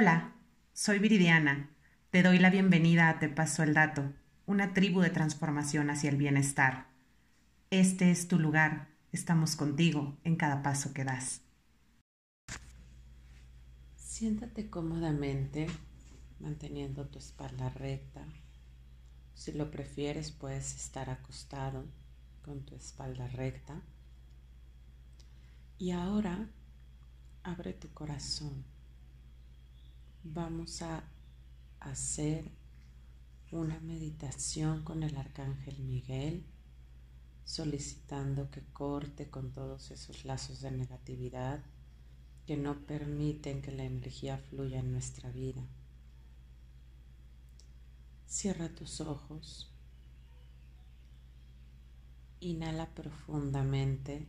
Hola, soy Viridiana. Te doy la bienvenida a Te Paso el Dato, una tribu de transformación hacia el bienestar. Este es tu lugar, estamos contigo en cada paso que das. Siéntate cómodamente, manteniendo tu espalda recta. Si lo prefieres, puedes estar acostado con tu espalda recta. Y ahora abre tu corazón. Vamos a hacer una meditación con el arcángel Miguel, solicitando que corte con todos esos lazos de negatividad que no permiten que la energía fluya en nuestra vida. Cierra tus ojos. Inhala profundamente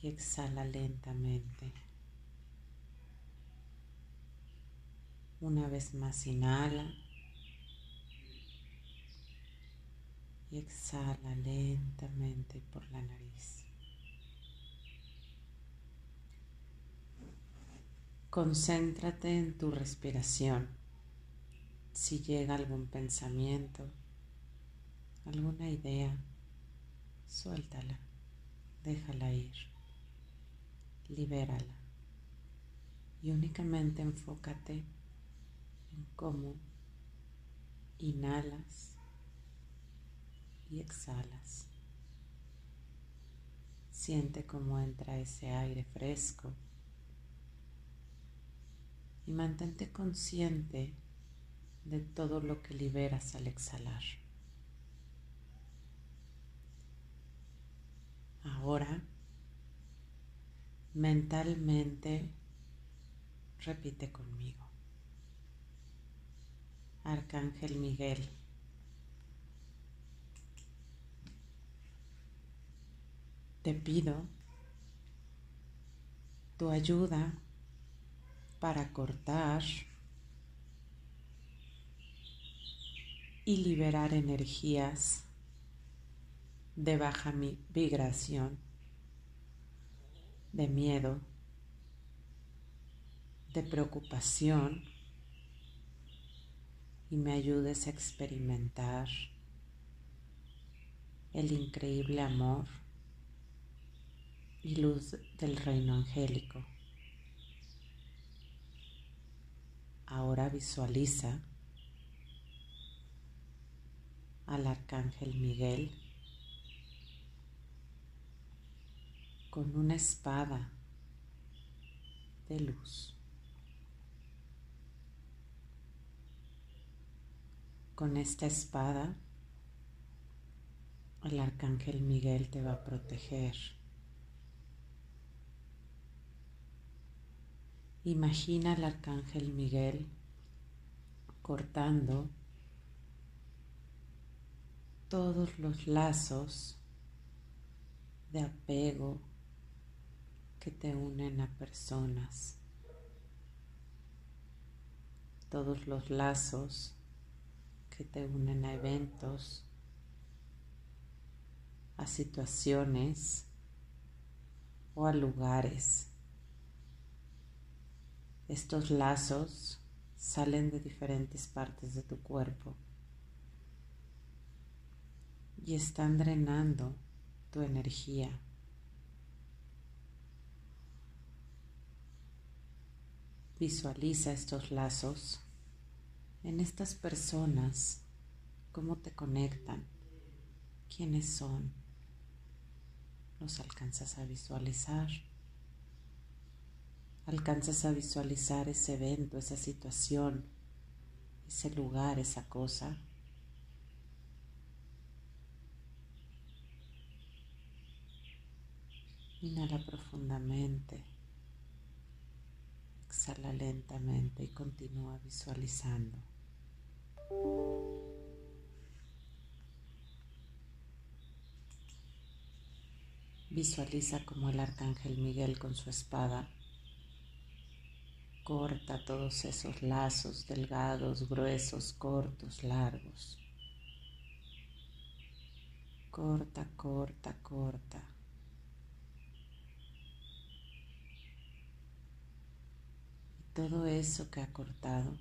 y exhala lentamente. Una vez más inhala y exhala lentamente por la nariz. Concéntrate en tu respiración. Si llega algún pensamiento, alguna idea, suéltala, déjala ir, libérala y únicamente enfócate en cómo inhalas y exhalas. Siente cómo entra ese aire fresco y mantente consciente de todo lo que liberas al exhalar. Ahora, mentalmente, repite conmigo. Arcángel Miguel, te pido tu ayuda para cortar y liberar energías de baja vibración, de miedo, de preocupación y me ayudes a experimentar el increíble amor y luz del reino angélico. Ahora visualiza al arcángel Miguel con una espada de luz. Con esta espada, el arcángel Miguel te va a proteger. Imagina al arcángel Miguel cortando todos los lazos de apego que te unen a personas, todos los lazos que te unen a eventos, a situaciones o a lugares estos lazos salen de diferentes partes de tu cuerpo y están drenando tu energía. Visualiza estos lazos en estas personas, cómo te conectan, quiénes son. Los alcanzas a visualizar alcanzas a visualizar ese evento, esa situación, ese lugar, esa cosa. Inhala profundamente, exhala lentamente y continúa visualizando. Visualiza como el arcángel Miguel con su espada Corta todos esos lazos delgados, gruesos, cortos, largos. Corta, corta, corta. todo eso que ha cortado,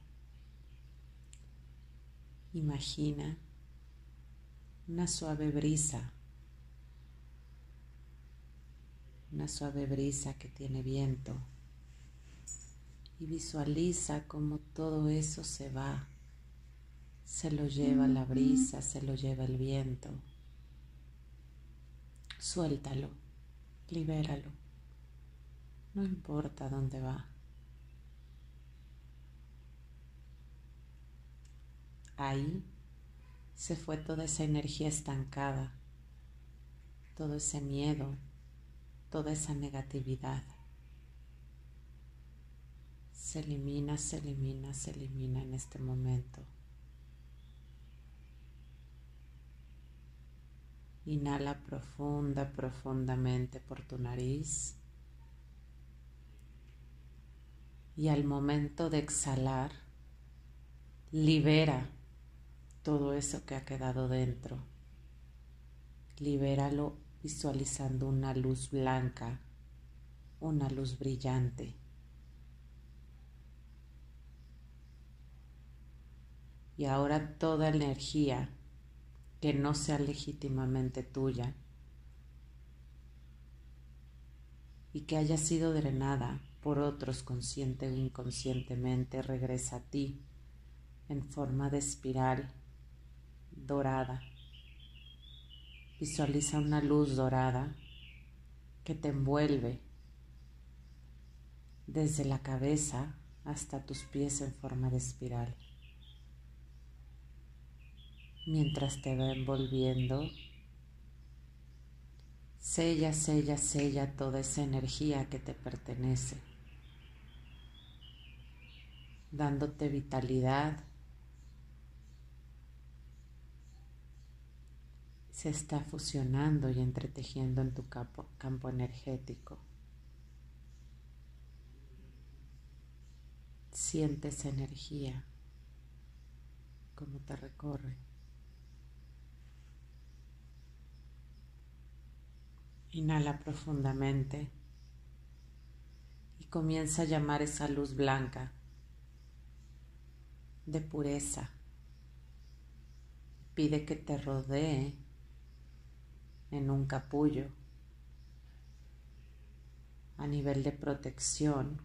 imagina una suave brisa, una suave brisa que tiene viento y visualiza cómo todo eso se va, se lo lleva la brisa, se lo lleva el viento. Suéltalo, libéralo, no importa dónde va. Ahí se fue toda esa energía estancada, todo ese miedo, toda esa negatividad. Se elimina, se elimina, se elimina en este momento. Inhala profunda, profundamente por tu nariz. Y al momento de exhalar, libera todo eso que ha quedado dentro. Libéralo visualizando una luz blanca, una luz brillante. Y ahora toda energía que no sea legítimamente tuya y que haya sido drenada por otros consciente o inconscientemente regresa a ti en forma de espiral dorada. Visualiza una luz dorada que te envuelve desde la cabeza hasta tus pies en forma de espiral. Mientras te va envolviendo, sella, sella, sella toda esa energía que te pertenece, dándote vitalidad se está fusionando y entretejiendo en tu campo, campo energético. Siente esa energía, como te recorre. Inhala profundamente y comienza a llamar esa luz blanca de pureza. Pide que te rodee en un capullo a nivel de protección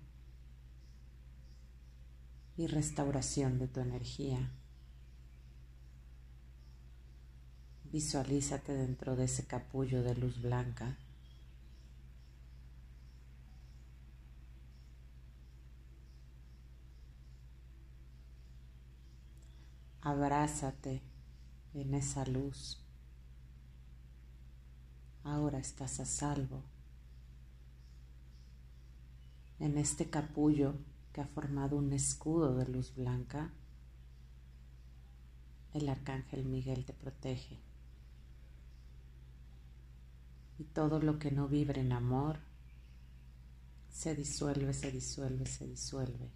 y restauración de tu energía. Visualízate dentro de ese capullo de luz blanca. Abrázate en esa luz. Ahora estás a salvo en este capullo que ha formado un escudo de luz blanca. El arcángel Miguel te protege. Y todo lo que no vibre en amor se disuelve, se disuelve, se disuelve.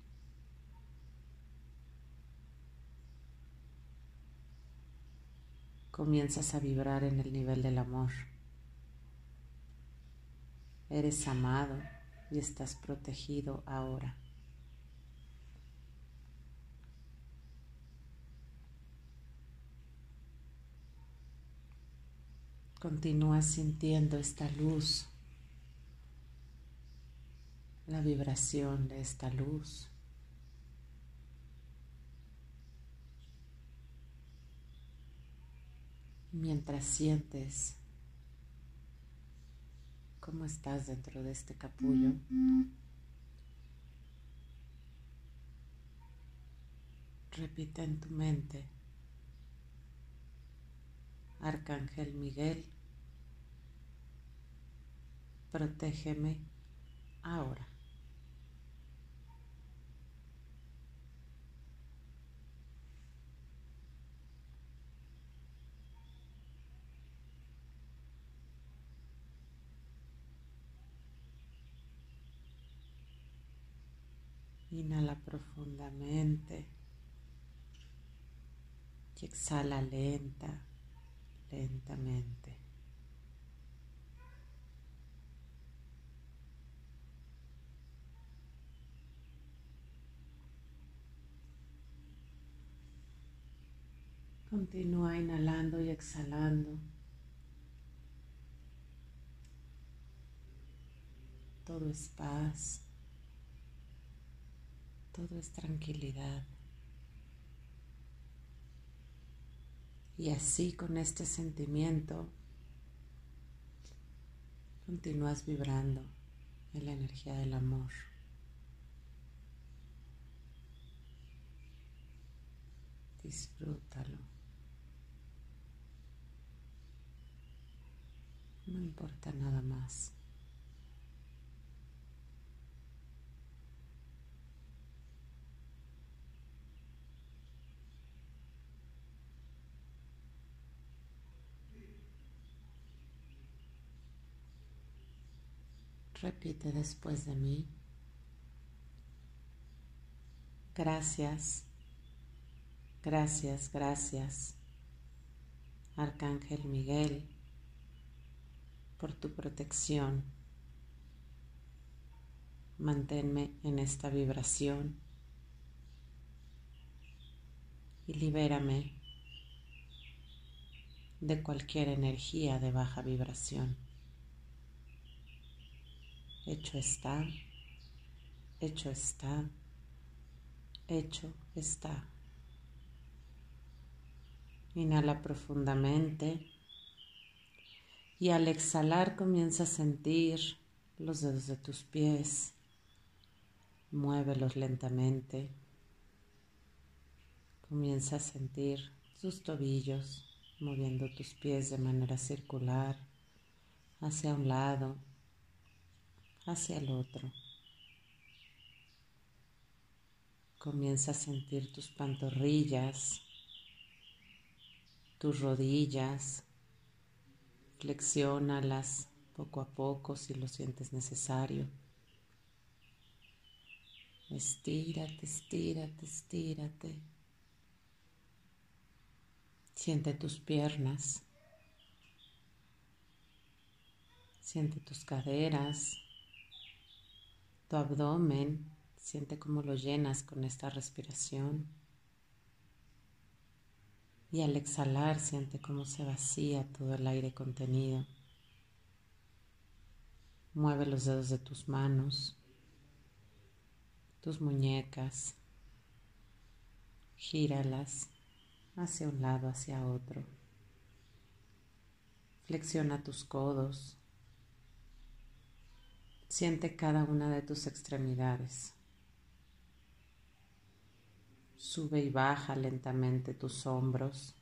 Comienzas a vibrar en el nivel del amor. Eres amado y estás protegido ahora. Continúa sintiendo esta luz, la vibración de esta luz. Mientras sientes cómo estás dentro de este capullo. Repite en tu mente, Arcángel Miguel, protégeme ahora. Inhala profundamente y exhala lenta, lentamente. Continúa inhalando y exhalando. Todo es paz. Todo es tranquilidad. Y así con este sentimiento continúas vibrando en la energía del amor. Disfrútalo. No importa nada más. Repite después de mí. Gracias, gracias, gracias, Arcángel Miguel, por tu protección. Manténme en esta vibración y libérame de cualquier energía de baja vibración. Hecho está, hecho está, hecho está. Inhala profundamente y al exhalar comienza a sentir los dedos de tus pies. Muévelos lentamente. Comienza a sentir tus tobillos moviendo tus pies de manera circular hacia un lado hacia el otro. Comienza a sentir tus pantorrillas, tus rodillas, flexiónalas poco a poco si lo sientes necesario. Estírate, estírate, estírate. Siente tus piernas. Siente tus caderas, tu abdomen, siente cómo lo llenas con esta respiración. Y al exhalar, siente cómo se vacía todo el aire contenido. Mueve los dedos de tus manos, tus muñecas, gíralas hacia un lado, hacia otro. Flexiona tus codos, Siente cada una de tus extremidades. Sube y baja lentamente tus hombros.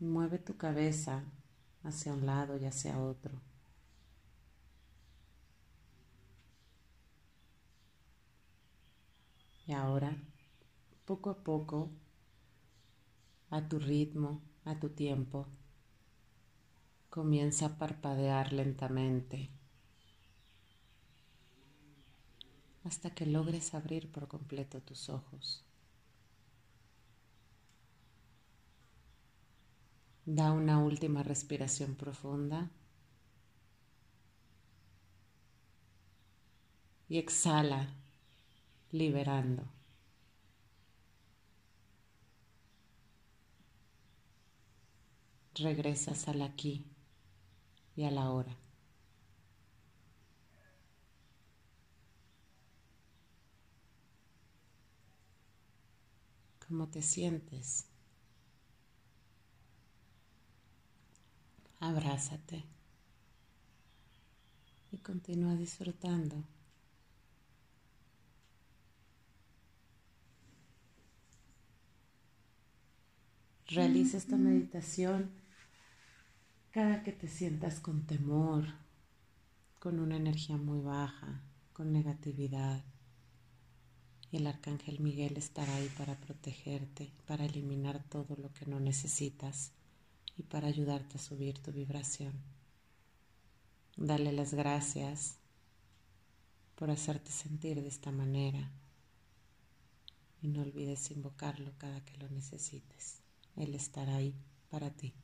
Mueve tu cabeza hacia un lado y hacia otro. Y ahora, poco a poco, a tu ritmo, a tu tiempo, comienza a parpadear lentamente. Hasta que logres abrir por completo tus ojos. Da una última respiración profunda y exhala, liberando. Regresas al aquí y a la hora. Cómo te sientes. Abrázate y continúa disfrutando. Realiza esta meditación cada que te sientas con temor, con una energía muy baja, con negatividad el arcángel Miguel estará ahí para protegerte, para eliminar todo lo que no necesitas y para ayudarte a subir tu vibración. Dale las gracias por hacerte sentir de esta manera y no olvides invocarlo cada que lo necesites. Él estará ahí para ti.